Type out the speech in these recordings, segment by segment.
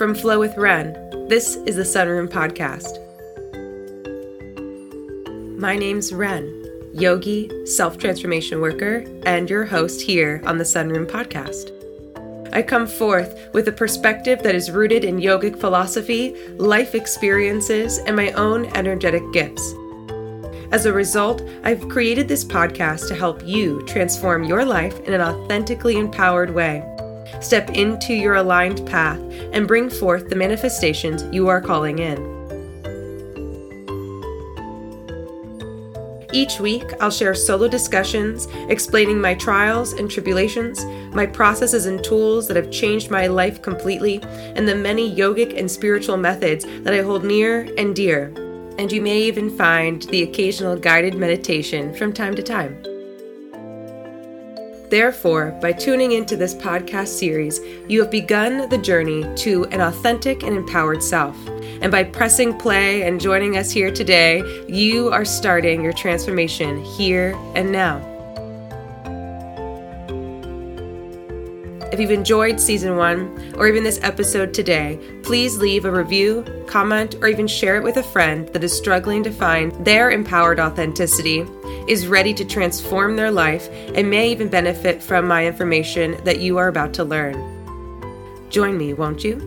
From Flow with Ren, this is the Sunroom Podcast. My name's Ren, yogi, self transformation worker, and your host here on the Sunroom Podcast. I come forth with a perspective that is rooted in yogic philosophy, life experiences, and my own energetic gifts. As a result, I've created this podcast to help you transform your life in an authentically empowered way. Step into your aligned path and bring forth the manifestations you are calling in. Each week, I'll share solo discussions explaining my trials and tribulations, my processes and tools that have changed my life completely, and the many yogic and spiritual methods that I hold near and dear. And you may even find the occasional guided meditation from time to time. Therefore, by tuning into this podcast series, you have begun the journey to an authentic and empowered self. And by pressing play and joining us here today, you are starting your transformation here and now. If you've enjoyed season one or even this episode today, please leave a review, comment, or even share it with a friend that is struggling to find their empowered authenticity, is ready to transform their life, and may even benefit from my information that you are about to learn. Join me, won't you?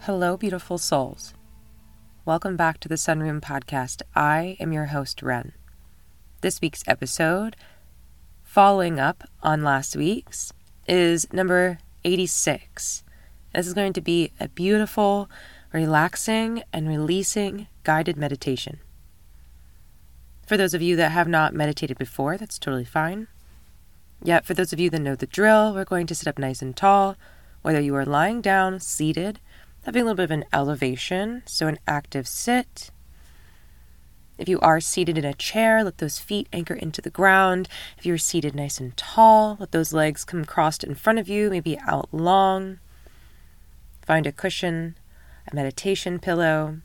Hello, beautiful souls. Welcome back to the Sunroom Podcast. I am your host, Ren. This week's episode, following up on last week's, is number 86. This is going to be a beautiful, relaxing, and releasing guided meditation. For those of you that have not meditated before, that's totally fine. Yet, for those of you that know the drill, we're going to sit up nice and tall, whether you are lying down, seated, having a little bit of an elevation, so an active sit. If you are seated in a chair, let those feet anchor into the ground. If you're seated nice and tall, let those legs come crossed in front of you, maybe out long. Find a cushion, a meditation pillow.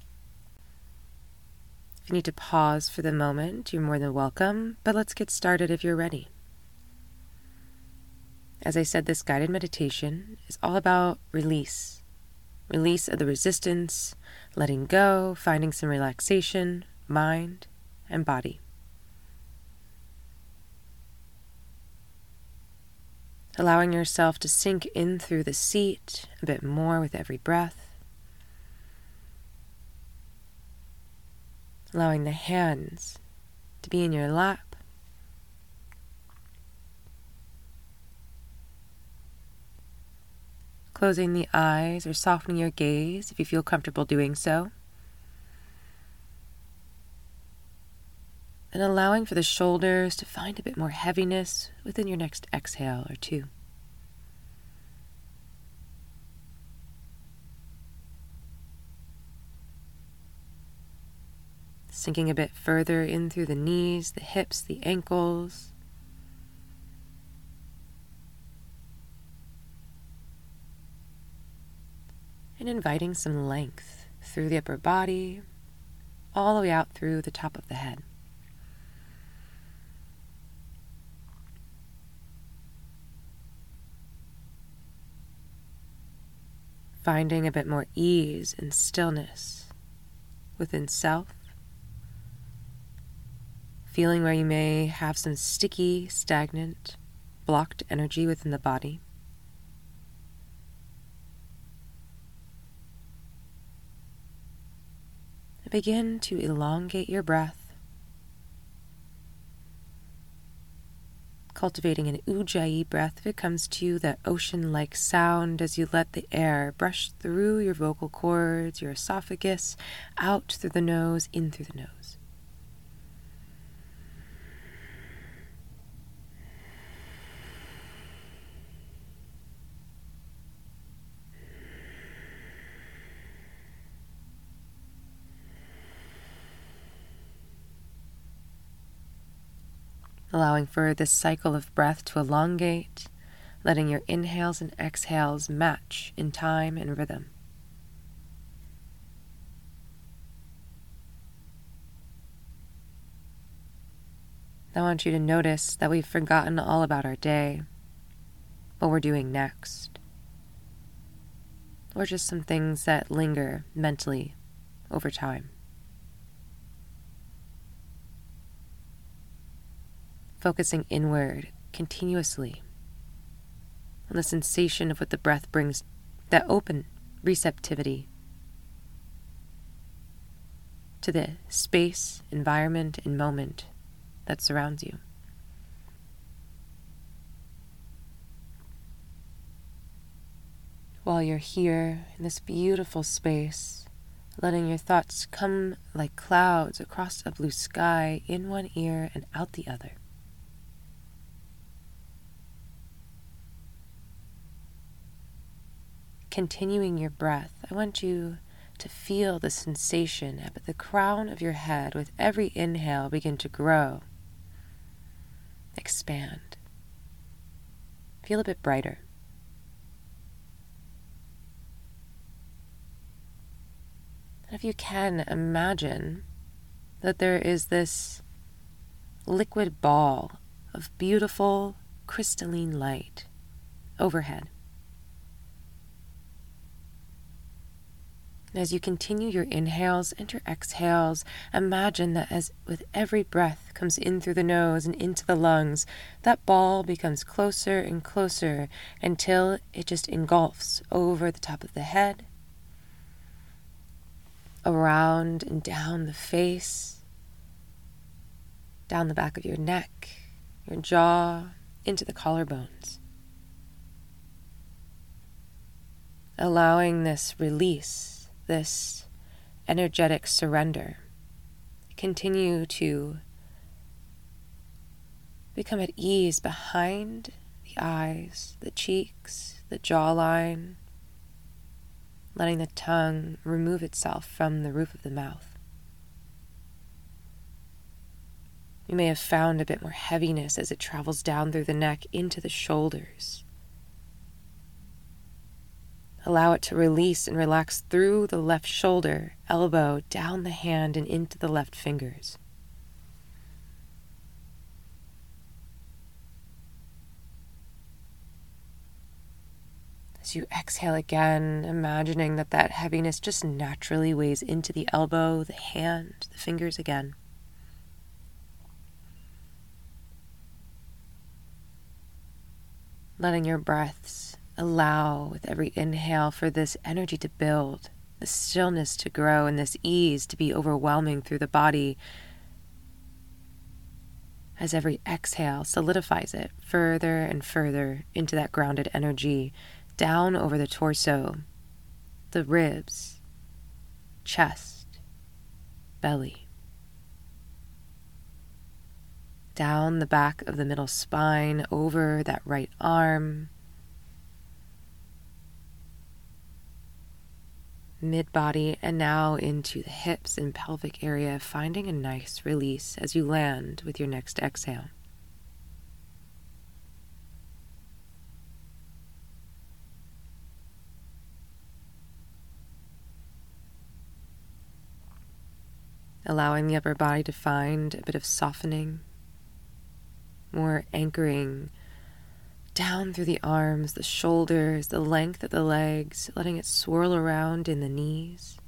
If you need to pause for the moment, you're more than welcome, but let's get started if you're ready. As I said, this guided meditation is all about release release of the resistance, letting go, finding some relaxation, mind and body. Allowing yourself to sink in through the seat a bit more with every breath. Allowing the hands to be in your lap closing the eyes or softening your gaze if you feel comfortable doing so. And allowing for the shoulders to find a bit more heaviness within your next exhale or two. Sinking a bit further in through the knees, the hips, the ankles. and inviting some length through the upper body, all the way out through the top of the head. Finding a bit more ease and stillness within self. Feeling where you may have some sticky, stagnant, blocked energy within the body. begin to elongate your breath, cultivating an ujjayi breath if it comes to you, that ocean like sound as you let the air brush through your vocal cords, your esophagus, out through the nose, in through the nose. Allowing for this cycle of breath to elongate, letting your inhales and exhales match in time and rhythm. I want you to notice that we've forgotten all about our day, what we're doing next, or just some things that linger mentally over time. Focusing inward continuously on the sensation of what the breath brings, that open receptivity to the space, environment, and moment that surrounds you. While you're here in this beautiful space, letting your thoughts come like clouds across a blue sky in one ear and out the other. Continuing your breath, I want you to feel the sensation at the crown of your head with every inhale begin to grow, expand, feel a bit brighter. And if you can, imagine that there is this liquid ball of beautiful crystalline light overhead. And as you continue your inhales and your exhales, imagine that as with every breath comes in through the nose and into the lungs, that ball becomes closer and closer until it just engulfs over the top of the head, around and down the face, down the back of your neck, your jaw, into the collarbones. Allowing this release this energetic surrender. Continue to become at ease behind the eyes, the cheeks, the jawline, letting the tongue remove itself from the roof of the mouth. You may have found a bit more heaviness as it travels down through the neck into the shoulders. Allow it to release and relax through the left shoulder, elbow, down the hand, and into the left fingers. As you exhale again, imagining that that heaviness just naturally weighs into the elbow, the hand, the fingers again. Letting your breaths Allow with every inhale for this energy to build, the stillness to grow, and this ease to be overwhelming through the body. As every exhale solidifies it further and further into that grounded energy down over the torso, the ribs, chest, belly, down the back of the middle spine, over that right arm mid body, and now into the hips and pelvic area, finding a nice release as you land with your next exhale. Allowing the upper body to find a bit of softening, more anchoring down through the arms, the shoulders, the length of the legs, letting it swirl around in the knees.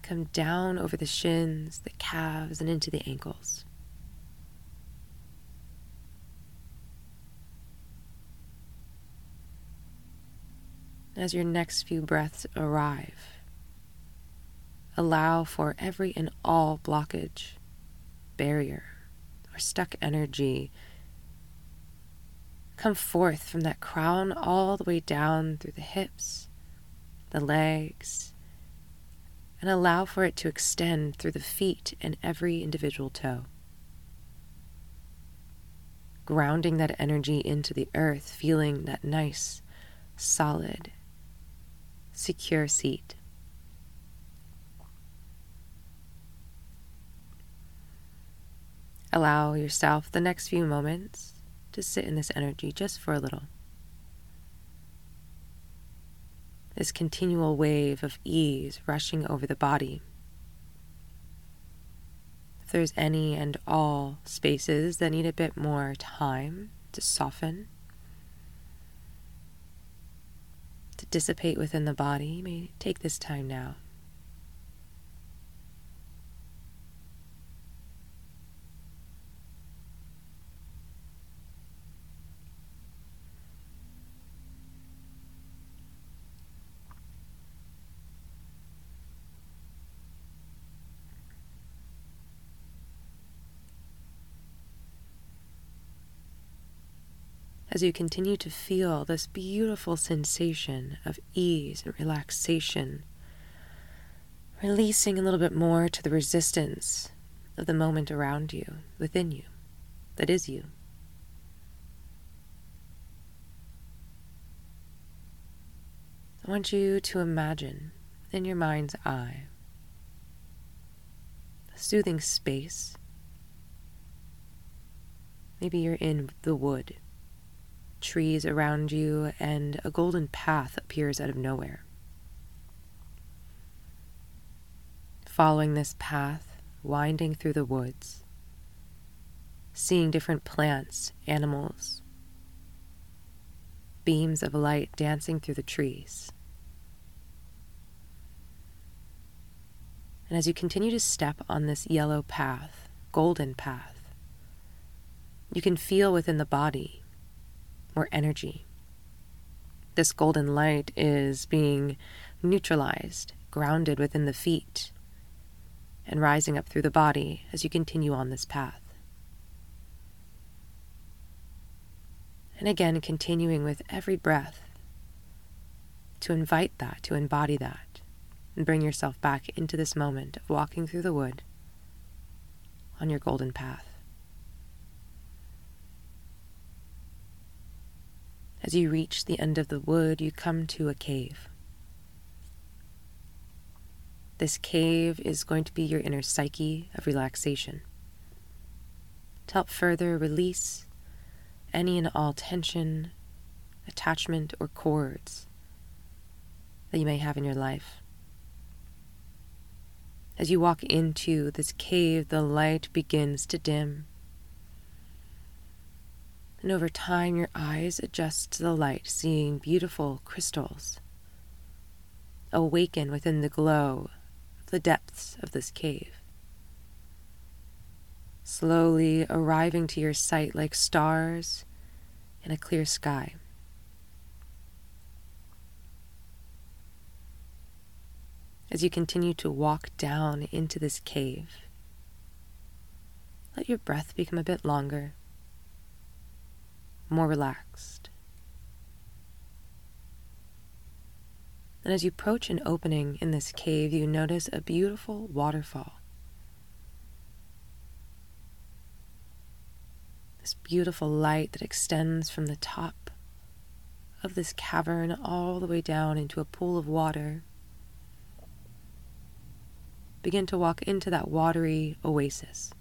Come down over the shins, the calves, and into the ankles. As your next few breaths arrive, allow for every and all blockage, barrier, or stuck energy come forth from that crown all the way down through the hips, the legs, and allow for it to extend through the feet and every individual toe. Grounding that energy into the earth, feeling that nice, solid, secure seat. Allow yourself the next few moments to sit in this energy just for a little. This continual wave of ease rushing over the body. If there's any and all spaces that need a bit more time to soften, to dissipate within the body, you may take this time now. As you continue to feel this beautiful sensation of ease and relaxation, releasing a little bit more to the resistance of the moment around you, within you, that is you. I want you to imagine in your mind's eye a soothing space. Maybe you're in the wood trees around you, and a golden path appears out of nowhere. Following this path, winding through the woods, seeing different plants, animals, beams of light dancing through the trees. And as you continue to step on this yellow path, golden path, you can feel within the body or energy. This golden light is being neutralized, grounded within the feet, and rising up through the body as you continue on this path. And again, continuing with every breath to invite that, to embody that, and bring yourself back into this moment of walking through the wood on your golden path. As you reach the end of the wood, you come to a cave. This cave is going to be your inner psyche of relaxation. To help further release any and all tension, attachment, or cords that you may have in your life. As you walk into this cave, the light begins to dim and over time your eyes adjust to the light, seeing beautiful crystals. Awaken within the glow of the depths of this cave. Slowly arriving to your sight like stars in a clear sky. As you continue to walk down into this cave, let your breath become a bit longer more relaxed. And as you approach an opening in this cave, you notice a beautiful waterfall. This beautiful light that extends from the top of this cavern all the way down into a pool of water. Begin to walk into that watery oasis.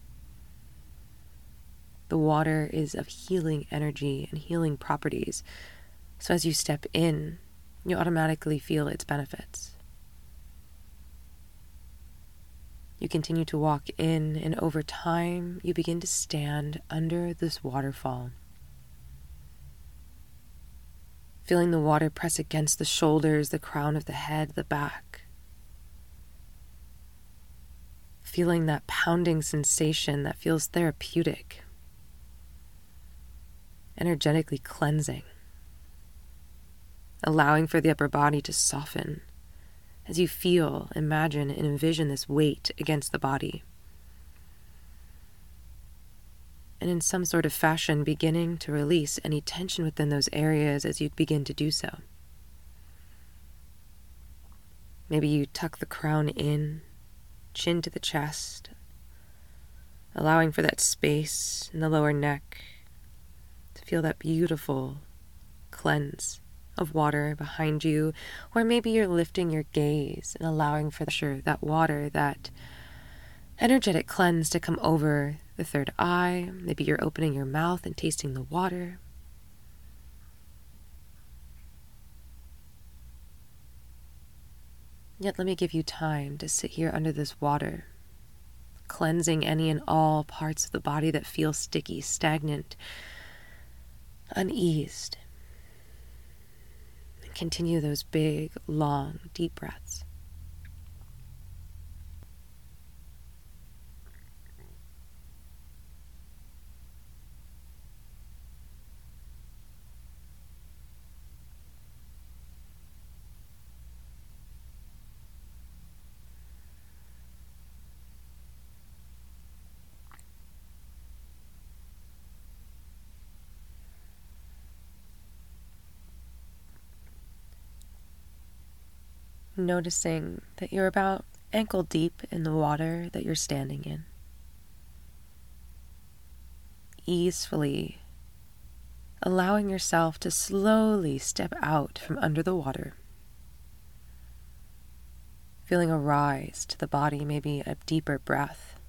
The water is of healing energy and healing properties. So as you step in, you automatically feel its benefits. You continue to walk in, and over time, you begin to stand under this waterfall. Feeling the water press against the shoulders, the crown of the head, the back. Feeling that pounding sensation that feels therapeutic energetically cleansing, allowing for the upper body to soften as you feel, imagine, and envision this weight against the body. And in some sort of fashion, beginning to release any tension within those areas as you begin to do so. Maybe you tuck the crown in, chin to the chest, allowing for that space in the lower neck feel that beautiful cleanse of water behind you, or maybe you're lifting your gaze and allowing for the, sure, that water, that energetic cleanse to come over the third eye. Maybe you're opening your mouth and tasting the water. Yet let me give you time to sit here under this water, cleansing any and all parts of the body that feel sticky, stagnant, uneased. And continue those big, long, deep breaths. Noticing that you're about ankle deep in the water that you're standing in. Easefully allowing yourself to slowly step out from under the water. Feeling a rise to the body, maybe a deeper breath.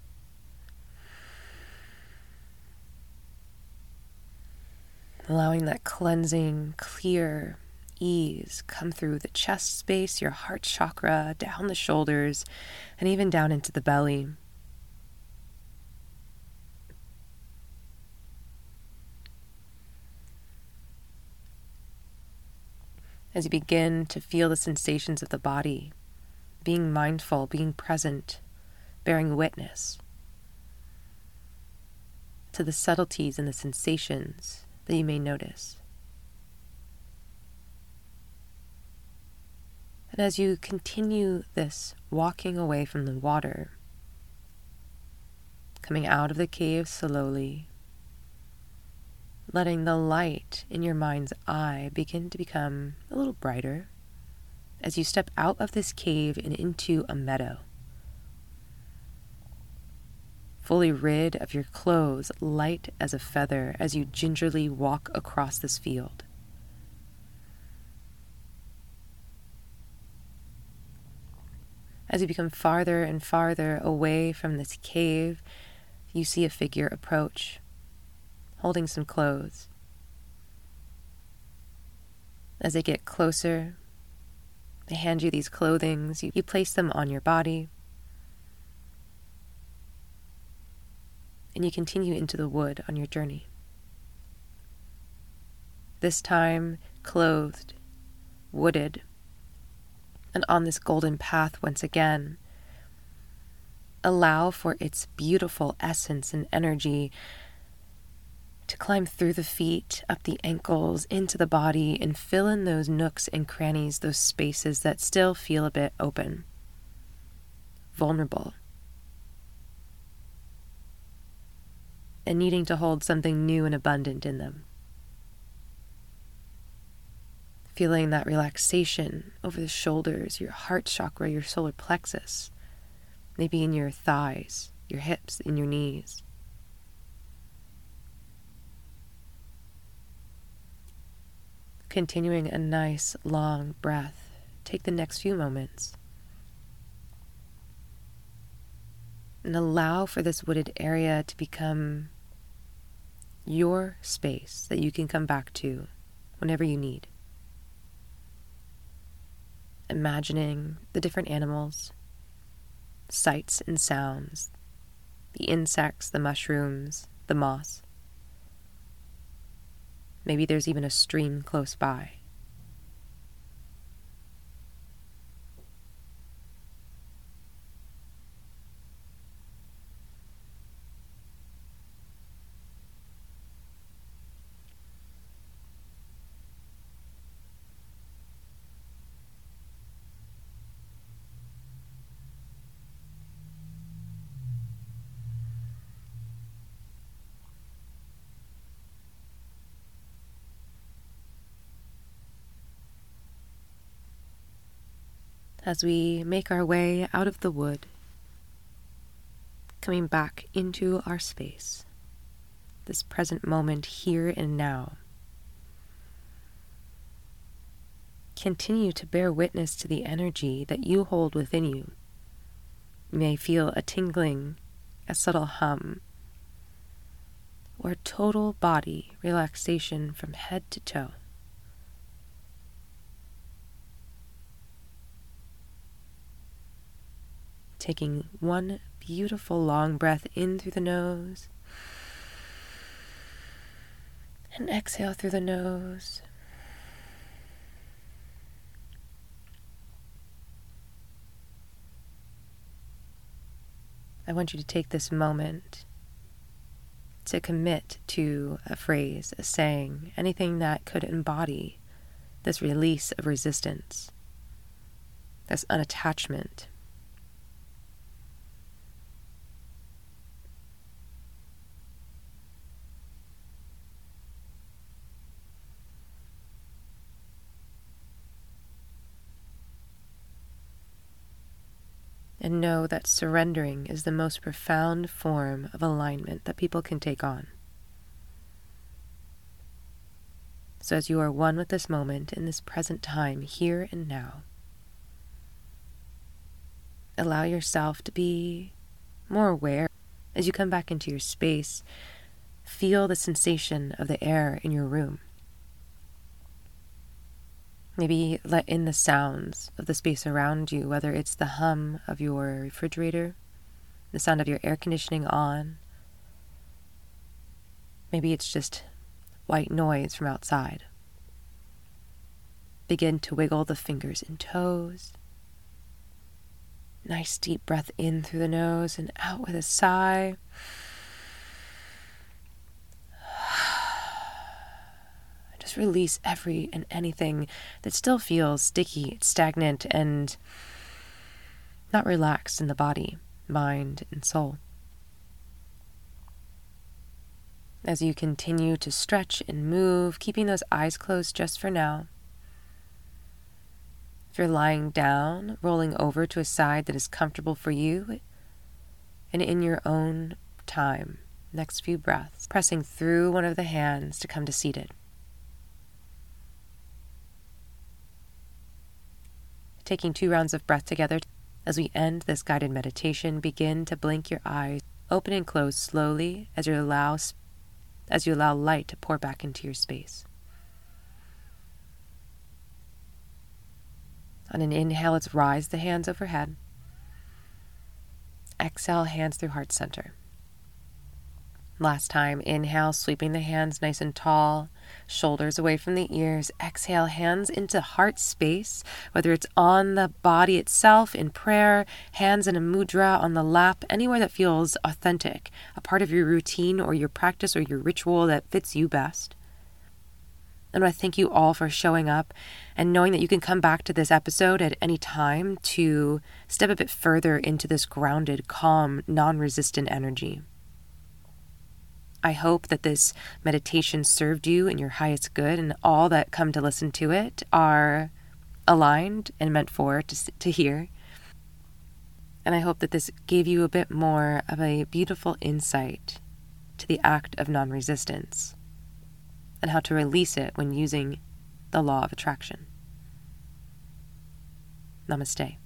Allowing that cleansing, clear ease come through the chest space, your heart chakra, down the shoulders, and even down into the belly. As you begin to feel the sensations of the body, being mindful, being present, bearing witness to the subtleties and the sensations that you may notice. And as you continue this walking away from the water, coming out of the cave slowly, letting the light in your mind's eye begin to become a little brighter as you step out of this cave and into a meadow. Fully rid of your clothes, light as a feather, as you gingerly walk across this field. As you become farther and farther away from this cave, you see a figure approach, holding some clothes. As they get closer, they hand you these clothings. You, you place them on your body. And you continue into the wood on your journey. This time, clothed, wooded, and on this golden path once again. Allow for its beautiful essence and energy to climb through the feet, up the ankles, into the body, and fill in those nooks and crannies, those spaces that still feel a bit open, vulnerable, and needing to hold something new and abundant in them feeling that relaxation over the shoulders, your heart chakra, your solar plexus, maybe in your thighs, your hips, in your knees. Continuing a nice long breath, take the next few moments. And allow for this wooded area to become your space that you can come back to whenever you need imagining the different animals, sights and sounds, the insects, the mushrooms, the moss. Maybe there's even a stream close by. As we make our way out of the wood, coming back into our space, this present moment here and now. Continue to bear witness to the energy that you hold within you. You may feel a tingling, a subtle hum, or total body relaxation from head to toe. Taking one beautiful long breath in through the nose And exhale through the nose. I want you to take this moment to commit to a phrase, a saying, anything that could embody this release of resistance, this unattachment. And know that surrendering is the most profound form of alignment that people can take on. So, as you are one with this moment in this present time, here and now, allow yourself to be more aware as you come back into your space. Feel the sensation of the air in your room. Maybe let in the sounds of the space around you, whether it's the hum of your refrigerator, the sound of your air conditioning on. Maybe it's just white noise from outside. Begin to wiggle the fingers and toes. Nice deep breath in through the nose and out with a sigh. Release every and anything that still feels sticky, stagnant, and not relaxed in the body, mind, and soul. As you continue to stretch and move, keeping those eyes closed just for now. If you're lying down, rolling over to a side that is comfortable for you, and in your own time, next few breaths, pressing through one of the hands to come to seated. Taking two rounds of breath together. As we end this guided meditation, begin to blink your eyes, open and close slowly as you allow as you allow light to pour back into your space. On an inhale, let's rise the hands overhead. Exhale, hands through heart center. Last time, inhale, sweeping the hands nice and tall, shoulders away from the ears. Exhale, hands into heart space, whether it's on the body itself in prayer, hands in a mudra on the lap, anywhere that feels authentic, a part of your routine or your practice or your ritual that fits you best. And I thank you all for showing up and knowing that you can come back to this episode at any time to step a bit further into this grounded, calm, non resistant energy. I hope that this meditation served you in your highest good, and all that come to listen to it are aligned and meant for to, to hear. And I hope that this gave you a bit more of a beautiful insight to the act of non resistance and how to release it when using the law of attraction. Namaste.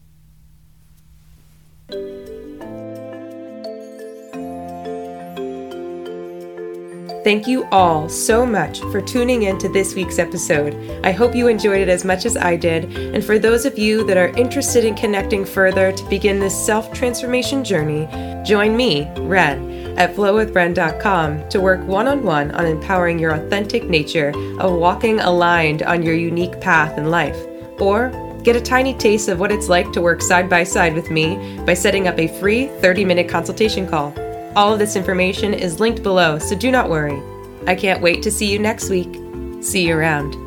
Thank you all so much for tuning in to this week's episode. I hope you enjoyed it as much as I did. And for those of you that are interested in connecting further to begin this self transformation journey, join me, Ren, at flowwithren.com to work one on one on empowering your authentic nature of walking aligned on your unique path in life. Or Get a tiny taste of what it's like to work side by side with me by setting up a free 30 minute consultation call. All of this information is linked below, so do not worry. I can't wait to see you next week. See you around.